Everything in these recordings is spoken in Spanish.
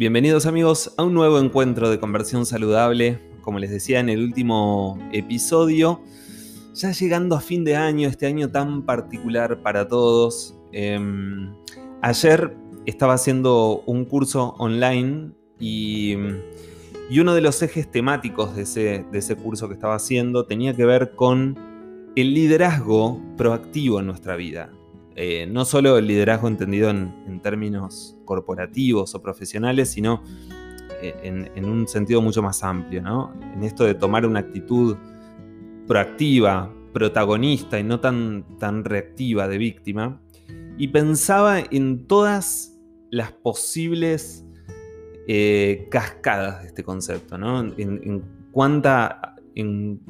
Bienvenidos amigos a un nuevo encuentro de conversión saludable. Como les decía en el último episodio, ya llegando a fin de año, este año tan particular para todos. Em, ayer estaba haciendo un curso online y, uno de los ejes temáticos de ese, de ese curso que estaba haciendo tenía que ver con el liderazgo proactivo en nuestra vida. Eh, no solo el liderazgo entendido en, términos corporativos o profesionales, sino eh, en, un sentido mucho más amplio, ¿no? En esto de tomar una actitud proactiva, protagonista y no tan, tan reactiva de víctima. Y pensaba en todas las posibles eh, cascadas de este concepto, ¿no? En, cuánta, en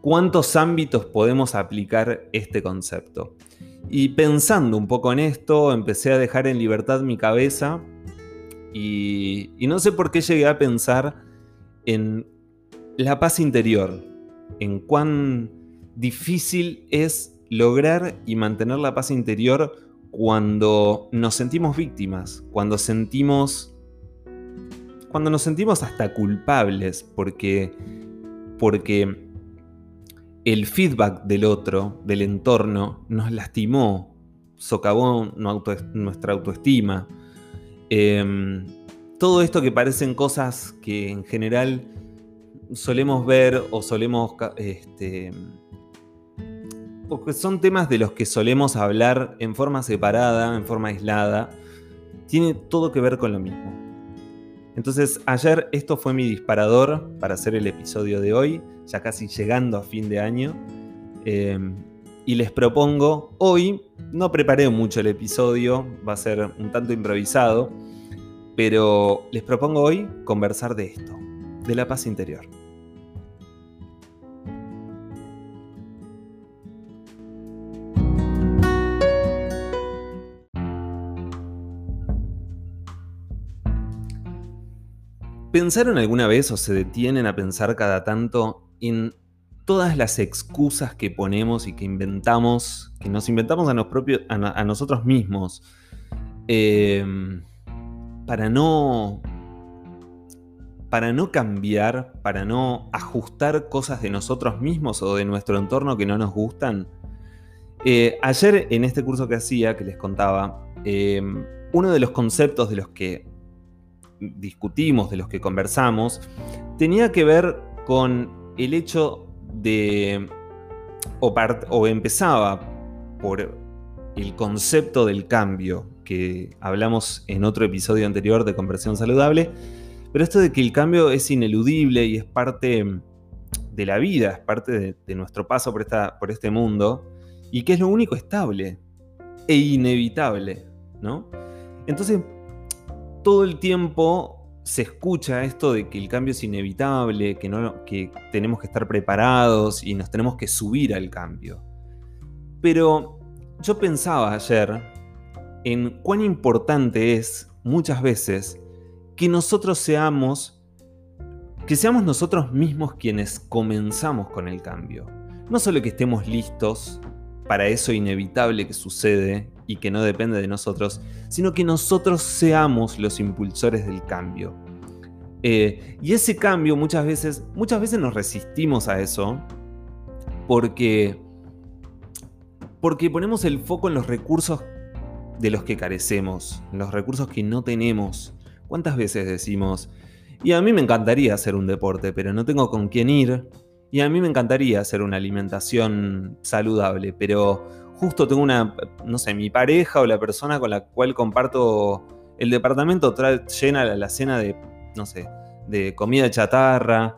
cuántos ámbitos podemos aplicar este concepto. Y pensando un poco en esto, empecé a dejar en libertad mi cabeza y, no sé por qué llegué a pensar en la paz interior, en cuán difícil es lograr y mantener la paz interior cuando nos sentimos víctimas, cuando sentimos cuando nos sentimos hasta culpables porque porque el feedback del otro, del entorno, nos lastimó, socavó nuestra autoestima. Em, todo esto que parecen cosas que en general solemos ver o solemos... Este, porque son temas de los que solemos hablar en forma separada, en forma aislada, tiene todo que ver con lo mismo. Entonces ayer esto fue mi disparador para hacer el episodio de hoy, ya casi llegando a fin de año. Em, y les propongo, hoy no preparé mucho el episodio, va a ser un tanto improvisado, pero les propongo hoy conversar de esto, de la paz interior. ¿Pensaron alguna vez o se detienen a pensar cada tanto en todas las excusas que ponemos y que inventamos, que nos inventamos a, nosotros mismos, em, para no para no cambiar, para no ajustar cosas de nosotros mismos o de nuestro entorno que no nos gustan. Eh, ayer en este curso que hacía, que les contaba, em, uno de los conceptos de los que discutimos, de los que conversamos, tenía que ver con el hecho de, o, empezaba por el concepto del cambio, que hablamos en otro episodio anterior de Conversión Saludable, pero esto de que el cambio es ineludible y es parte de la vida, es parte de, nuestro paso por, esta, por este mundo, y que es lo único estable e inevitable, ¿no? Entonces, todo el tiempo se escucha esto de que el cambio es inevitable, que, tenemos que estar preparados y nos tenemos que subir al cambio. Pero yo pensaba ayer en cuán importante es muchas veces que nosotros seamos, que seamos nosotros mismos quienes comenzamos con el cambio. No solo que estemos listos para eso inevitable que sucede y que no depende de nosotros, sino que nosotros seamos los impulsores del cambio. Eh, y ese cambio muchas veces, muchas veces nos resistimos a eso porque, porque ponemos el foco en los recursos de los que carecemos, en los recursos que no tenemos. ¿Cuántas veces decimos, y a mí me encantaría hacer un deporte, pero no tengo con quién ir? Y a mí me encantaría hacer una alimentación saludable, pero justo tengo una, no sé, mi pareja o la persona con la cual comparto el departamento trae, llena la, cena de, no sé, de comida chatarra.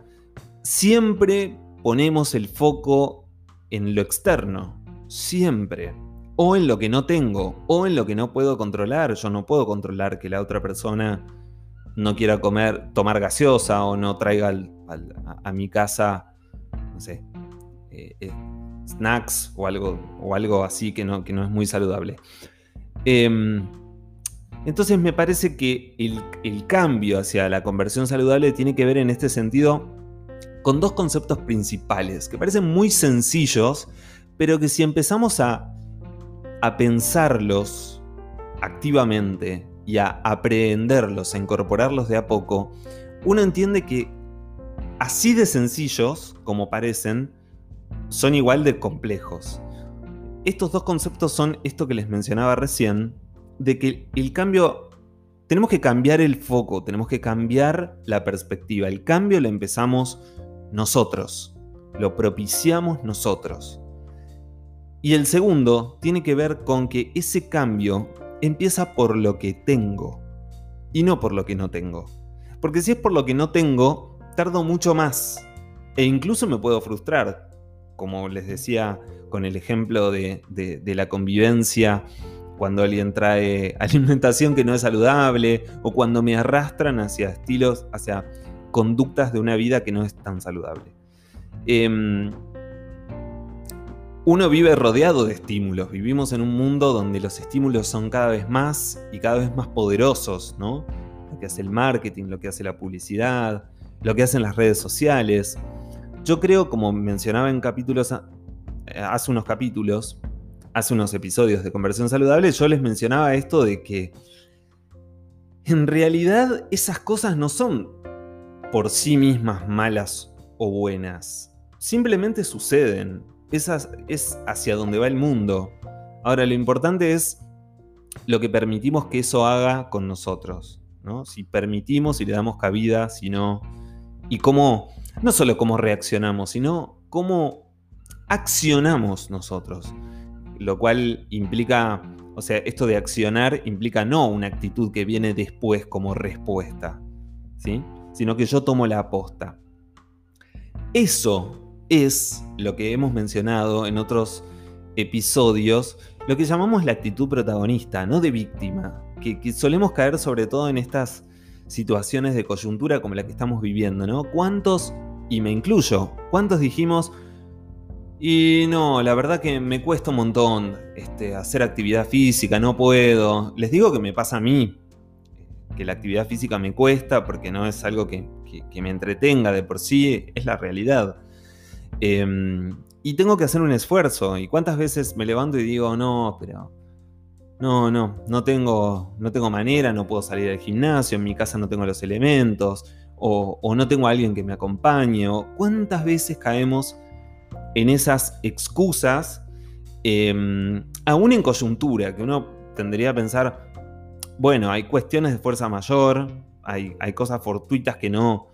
Siempre ponemos el foco en lo externo, siempre. O en lo que no tengo, o en lo que no puedo controlar. Yo no puedo controlar que la otra persona no quiera comer, tomar gaseosa o no traiga a, mi casa, no sé, eh, eh, snacks o algo, o algo así que no, que no es muy saludable. Em, entonces me parece que el, cambio hacia la conversión saludable tiene que ver en este sentido con dos conceptos principales que parecen muy sencillos, pero que si empezamos a, a pensarlos activamente y a aprenderlos, a incorporarlos de a poco, uno entiende que así de sencillos como parecen, son igual de complejos. Estos dos conceptos son esto que les mencionaba recién, de que el cambio, tenemos que cambiar el foco, tenemos que cambiar la perspectiva. El cambio lo empezamos nosotros, lo propiciamos nosotros. Y el segundo tiene que ver con que ese cambio empieza por lo que tengo y no por lo que no tengo. Porque si es por lo que no tengo, tardo mucho más e incluso me puedo frustrar. Como les decía con el ejemplo de, la convivencia, cuando alguien trae alimentación que no es saludable o cuando me arrastran hacia estilos, hacia conductas de una vida que no es tan saludable. Em, uno vive rodeado de estímulos, vivimos en un mundo donde los estímulos son cada vez más y cada vez más poderosos, ¿no? Lo que hace el marketing, lo que hace la publicidad, lo que hacen las redes sociales. Yo creo, como mencionaba en capítulos, eh, hace unos capítulos, hace unos episodios de Conversión Saludable, yo les mencionaba esto de que en realidad esas cosas no son por sí mismas malas o buenas. Simplemente suceden es hacia donde va el mundo. Ahora, lo importante es lo que permitimos que eso haga con nosotros. ¿no? Si permitimos y le damos cabida, si no. Y cómo, no solo cómo reaccionamos, sino cómo accionamos nosotros. Lo cual implica, o sea, esto de accionar implica no una actitud que viene después como respuesta, ¿sí? Sino que yo tomo la aposta. Eso es lo que hemos mencionado en otros episodios, lo que llamamos la actitud protagonista, no de víctima, que, solemos caer sobre todo en estas situaciones de coyuntura como la que estamos viviendo, ¿no? ¿Cuántos, y me incluyo, cuántos dijimos, y no, la verdad que me cuesta un montón este, hacer actividad física, no puedo. Les digo que me pasa a mí, que la actividad física me cuesta porque no es algo que me entretenga de por sí, es la realidad. Em, y tengo que hacer un esfuerzo. ¿Y cuántas veces me levanto y digo, no, pero... No, no, no tengo, no tengo manera, no puedo salir al gimnasio, en mi casa no tengo los elementos, o, no tengo a alguien que me acompañe, o cuántas veces caemos en esas excusas, em, aún en coyuntura, que uno tendría a pensar, bueno, hay cuestiones de fuerza mayor, hay, hay cosas fortuitas que no,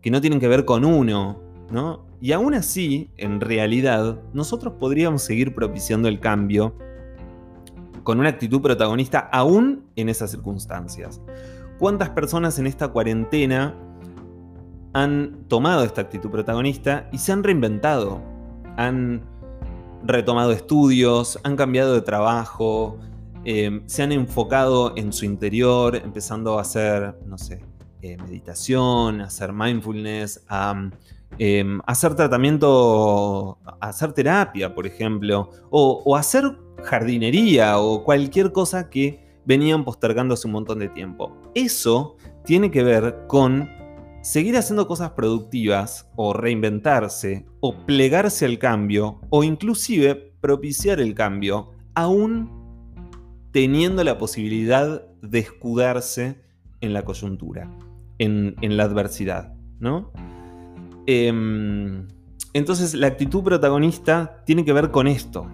que no tienen que ver con uno, ¿no? Y aún así, en realidad, nosotros podríamos seguir propiciando el cambio con una actitud protagonista aún en esas circunstancias. ¿Cuántas personas en esta cuarentena han tomado esta actitud protagonista y se han reinventado? Han retomado estudios, han cambiado de trabajo, eh, se han enfocado en su interior, empezando a hacer, no sé, eh, meditación, a hacer mindfulness, a Em, hacer tratamiento, hacer terapia, por ejemplo, o, hacer jardinería o cualquier cosa que venían postergando hace un montón de tiempo. Eso tiene que ver con seguir haciendo cosas productivas o reinventarse o plegarse al cambio o inclusive propiciar el cambio, aún teniendo la posibilidad de escudarse en la coyuntura, en, la adversidad, ¿no? Em, entonces la actitud protagonista tiene que ver con esto.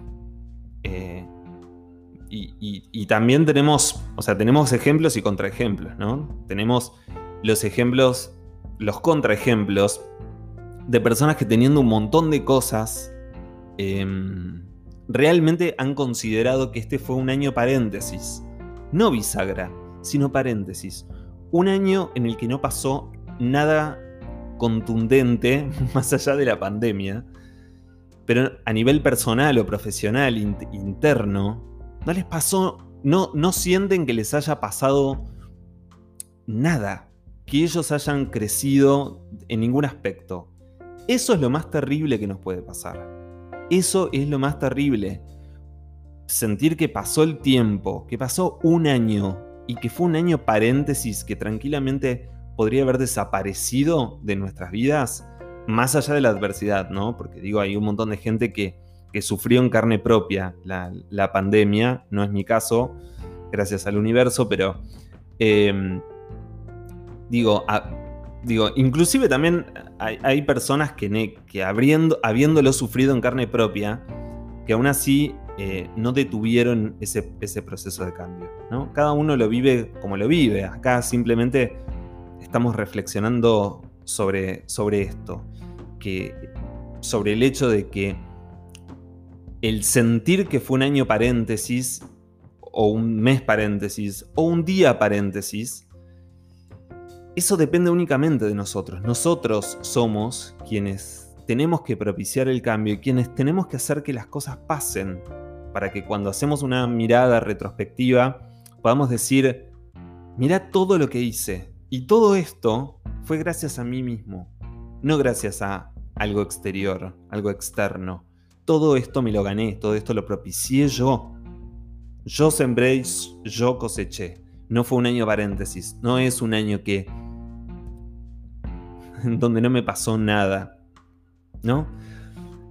Eh, y, también tenemos, o sea, tenemos ejemplos y contraejemplos, ¿no? Tenemos los ejemplos, los contraejemplos de personas que teniendo un montón de cosas, em, realmente han considerado que este fue un año paréntesis. No bisagra, sino paréntesis. Un año en el que no pasó nada contundente, más allá de la pandemia, pero a nivel personal o profesional, interno, no les pasó, no, no sienten que les haya pasado nada, que ellos hayan crecido en ningún aspecto. Eso es lo más terrible que nos puede pasar. Eso es lo más terrible. Sentir que pasó el tiempo, que pasó un año y que fue un año paréntesis que tranquilamente podría haber desaparecido de nuestras vidas más allá de la adversidad, ¿no? Porque digo, hay un montón de gente que, sufrió en carne propia la, pandemia, no es mi caso, gracias al universo, pero Em, digo, digo, inclusive también hay, personas que, que habiéndolo sufrido en carne propia, que aún así eh, no detuvieron ese, ese, proceso de cambio. ¿no? Cada uno lo vive como lo vive. Acá simplemente estamos reflexionando sobre, sobre esto, que, sobre el hecho de que el sentir que fue un año paréntesis, o un mes paréntesis, o un día paréntesis, eso depende únicamente de nosotros. Nosotros somos quienes tenemos que propiciar el cambio y quienes tenemos que hacer que las cosas pasen para que cuando hacemos una mirada retrospectiva podamos decir, mira todo lo que hice. Y todo esto fue gracias a mí mismo, no gracias a algo exterior, algo externo. Todo esto me lo gané, todo esto lo propicié yo. Yo sembré, yo coseché. No fue un año paréntesis, no es un año que donde no me pasó nada, ¿no?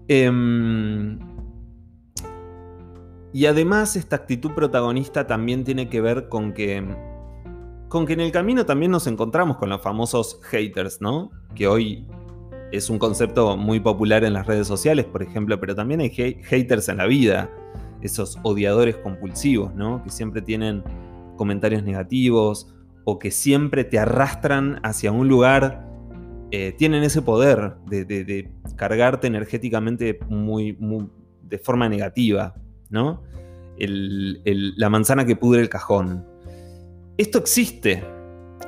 Em, y además esta actitud protagonista también tiene que ver con que, con que en el camino también nos encontramos con los famosos haters, ¿no? Que hoy es un concepto muy popular en las redes sociales, por ejemplo, pero también hay haters en la vida, esos odiadores compulsivos, ¿no? Que siempre tienen comentarios negativos o que siempre te arrastran hacia un lugar, eh, tienen ese poder de, cargarte energéticamente muy, de forma negativa, ¿no? la manzana que pudre el cajón. Esto existe,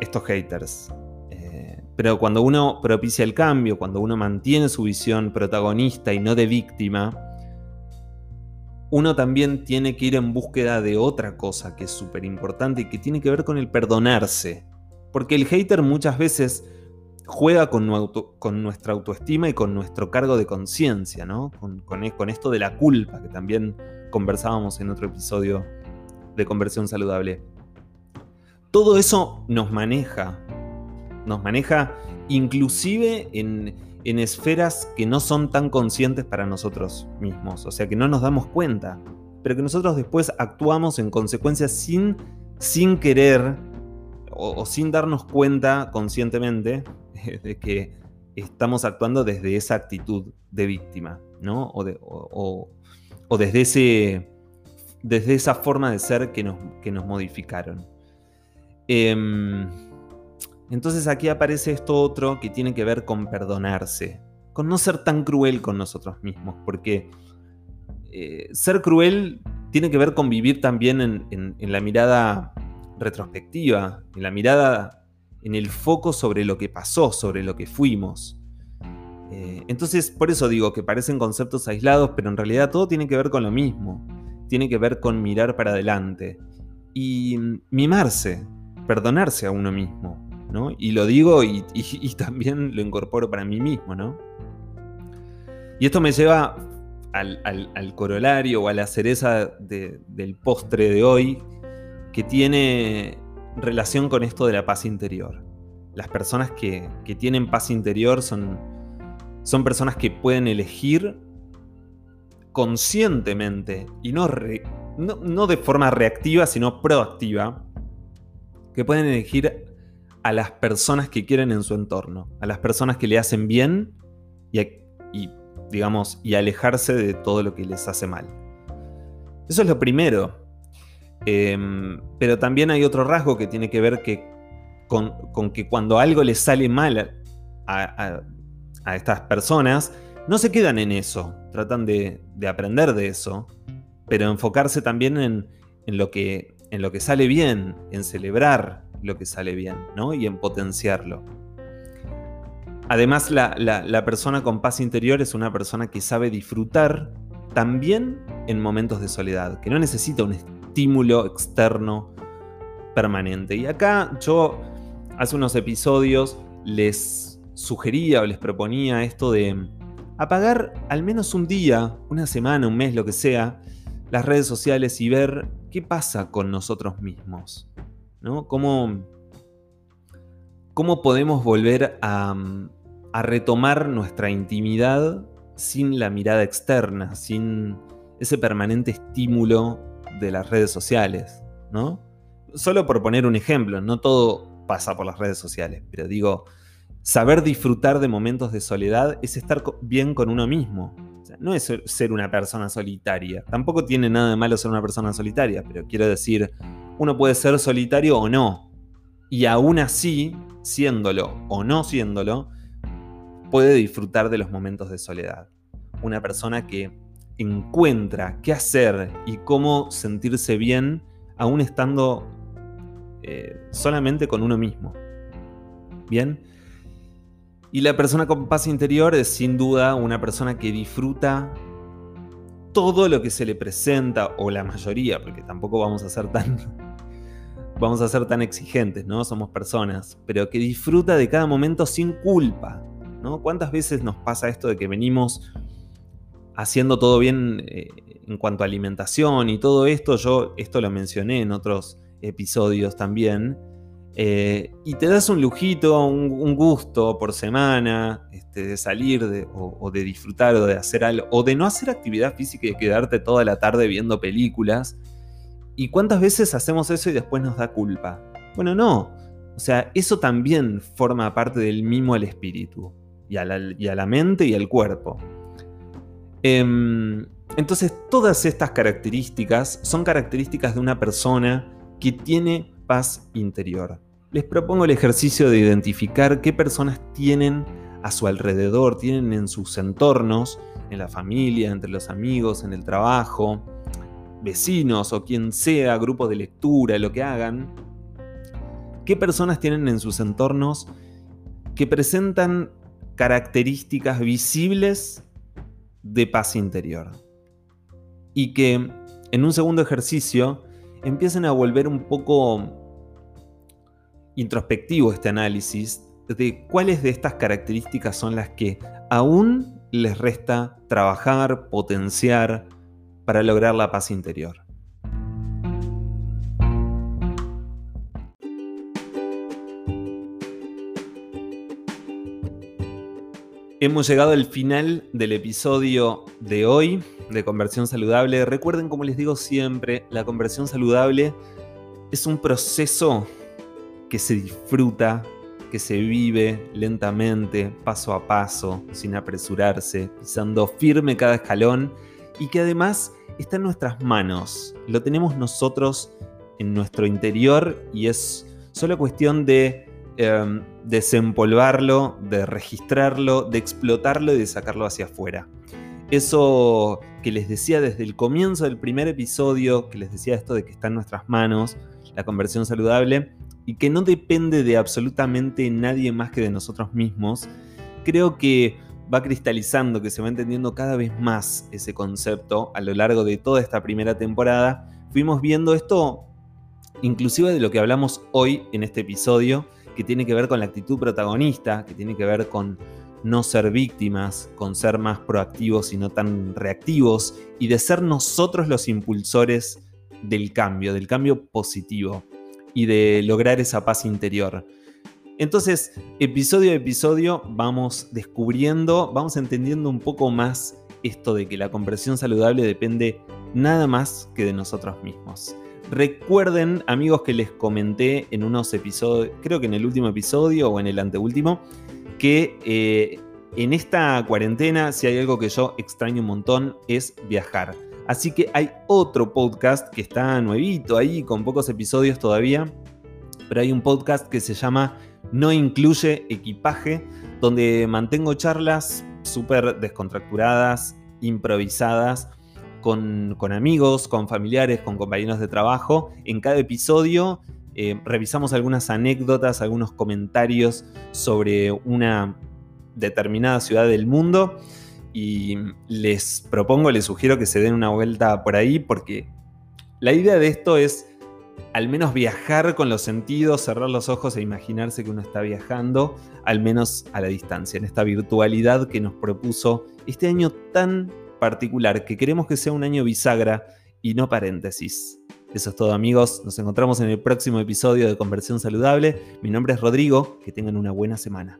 estos haters. Eh, pero cuando uno propicia el cambio, cuando uno mantiene su visión protagonista y no de víctima, uno también tiene que ir en búsqueda de otra cosa que es súper importante y que tiene que ver con el perdonarse. Porque el hater muchas veces juega con, nuestra autoestima y con nuestro cargo de conciencia, ¿no? Con, con, esto de la culpa, que también conversábamos en otro episodio de Conversión Saludable. Todo eso nos maneja, nos maneja inclusive en, en esferas que no son tan conscientes para nosotros mismos, o sea que no nos damos cuenta, pero que nosotros después actuamos en consecuencia sin, sin querer o, sin darnos cuenta conscientemente de que estamos actuando desde esa actitud de víctima, ¿no? O, desde, ese, desde esa forma de ser que nos, que nos modificaron. Em, entonces aquí aparece esto otro que tiene que ver con perdonarse, con no ser tan cruel con nosotros mismos, porque eh, ser cruel tiene que ver con vivir también en la mirada retrospectiva, en la mirada, en el foco sobre lo que pasó, sobre lo que fuimos. Eh, entonces, por eso digo que parecen conceptos aislados, pero en realidad todo tiene que ver con lo mismo. Tiene que ver con mirar para adelante y mimarse, perdonarse a uno mismo. ¿No? Y lo digo y, también lo incorporo para mí mismo, ¿no? Y esto me lleva al, corolario o a la cereza del postre de hoy, que tiene relación con esto de la paz interior. Las personas que, tienen paz interior son, son personas que pueden elegir conscientemente y no, no, de forma reactiva, sino proactiva, que pueden elegir a las personas que quieren en su entorno, a las personas que le hacen bien y, digamos, y alejarse de todo lo que les hace mal. Eso es lo primero. Em, pero también hay otro rasgo que tiene que ver que con, que cuando algo les sale mal a, estas personas, no se quedan en eso, tratan de, aprender de eso, pero enfocarse también en, lo que, en lo que sale bien, en celebrar lo que sale bien, ¿no? Y en potenciarlo. Además, la, la, persona con paz interior es una persona que sabe disfrutar también en momentos de soledad, que no necesita un estímulo externo permanente. Y acá yo hace unos episodios les sugería o les proponía esto de apagar al menos un día, una semana, un mes, lo que sea, las redes sociales y ver qué pasa con nosotros mismos. ¿No? ¿Cómo, cómo podemos volver a, a retomar nuestra intimidad sin la mirada externa, sin ese permanente estímulo de las redes sociales, ¿no? solo por poner un ejemplo, no todo pasa por las redes sociales, pero digo, saber disfrutar de momentos de soledad es estar bien con uno mismo. no es ser una persona solitaria. Tampoco tiene nada de malo ser una persona solitaria, pero quiero decir, uno puede ser solitario o no. Y aún así, siéndolo o no siéndolo, puede disfrutar de los momentos de soledad. Una persona que encuentra qué hacer y cómo sentirse bien aún estando eh, solamente con uno mismo. Bien. Y la persona con paz interior es sin duda una persona que disfruta todo lo que se le presenta, o la mayoría, porque tampoco vamos a ser tan. Vamos a ser tan exigentes, ¿no? Somos personas, pero que disfruta de cada momento sin culpa, ¿no? ¿Cuántas veces nos pasa esto de que venimos haciendo todo bien eh, en cuanto a alimentación y todo esto? Yo esto lo mencioné en otros episodios también. Eh, y te das un lujito, un, gusto por semana este, de salir o, de disfrutar o de hacer algo, o de no hacer actividad física y quedarte toda la tarde viendo películas. ¿Y cuántas veces hacemos eso y después nos da culpa? Bueno, no. O sea, eso también forma parte del mimo al espíritu, y a la, mente y al cuerpo. Em, entonces, todas estas características son características de una persona que tiene paz interior. Les propongo el ejercicio de identificar qué personas tienen a su alrededor, tienen en sus entornos, en la familia, entre los amigos, en el trabajo, vecinos o quien sea, grupos de lectura, lo que hagan, qué personas tienen en sus entornos que presentan características visibles de paz interior. Y que en un segundo ejercicio empiecen a volver un poco introspectivo este análisis de cuáles de estas características son las que aún les resta trabajar, potenciar para lograr la paz interior. Hemos llegado al final del episodio de hoy de Conversión Saludable. Recuerden, como les digo siempre, la conversión saludable es un proceso que se disfruta, que se vive lentamente, paso a paso, sin apresurarse, pisando firme cada escalón y que además está en nuestras manos. Lo tenemos nosotros en nuestro interior y es solo cuestión de Em, desempolvarlo, de registrarlo, de explotarlo y de sacarlo hacia afuera. Eso que les decía desde el comienzo del primer episodio, que les decía esto de que está en nuestras manos, la conversión saludable, y que no depende de absolutamente nadie más que de nosotros mismos, creo que va cristalizando, que se va entendiendo cada vez más ese concepto a lo largo de toda esta primera temporada. Fuimos viendo esto inclusive de lo que hablamos hoy en este episodio, que tiene que ver con la actitud protagonista, que tiene que ver con no ser víctimas, con ser más proactivos y no tan reactivos, y de ser nosotros los impulsores del cambio, del cambio positivo, y de lograr esa paz interior. Entonces, episodio a episodio vamos descubriendo, vamos entendiendo un poco más esto de que la conversión saludable depende nada más que de nosotros mismos. Recuerden, amigos, que les comenté en unos episodios, creo que en el último episodio o en el anteúltimo, que eh, en esta cuarentena, si hay algo que yo extraño un montón, es viajar. Así que hay otro podcast que está nuevito ahí, con pocos episodios todavía, pero hay un podcast que se llama No incluye equipaje, donde mantengo charlas súper descontracturadas, improvisadas, con, amigos, con familiares, con compañeros de trabajo. En cada episodio eh, revisamos algunas anécdotas, algunos comentarios sobre una determinada ciudad del mundo y les propongo, les sugiero que se den una vuelta por ahí porque la idea de esto es al menos viajar con los sentidos, cerrar los ojos e imaginarse que uno está viajando, al menos a la distancia, en esta virtualidad que nos propuso este año tan particular, que queremos que sea un año bisagra y no paréntesis. Eso es todo amigos, nos encontramos en el próximo episodio de Conversión Saludable. Mi nombre es Rodrigo, que tengan una buena semana.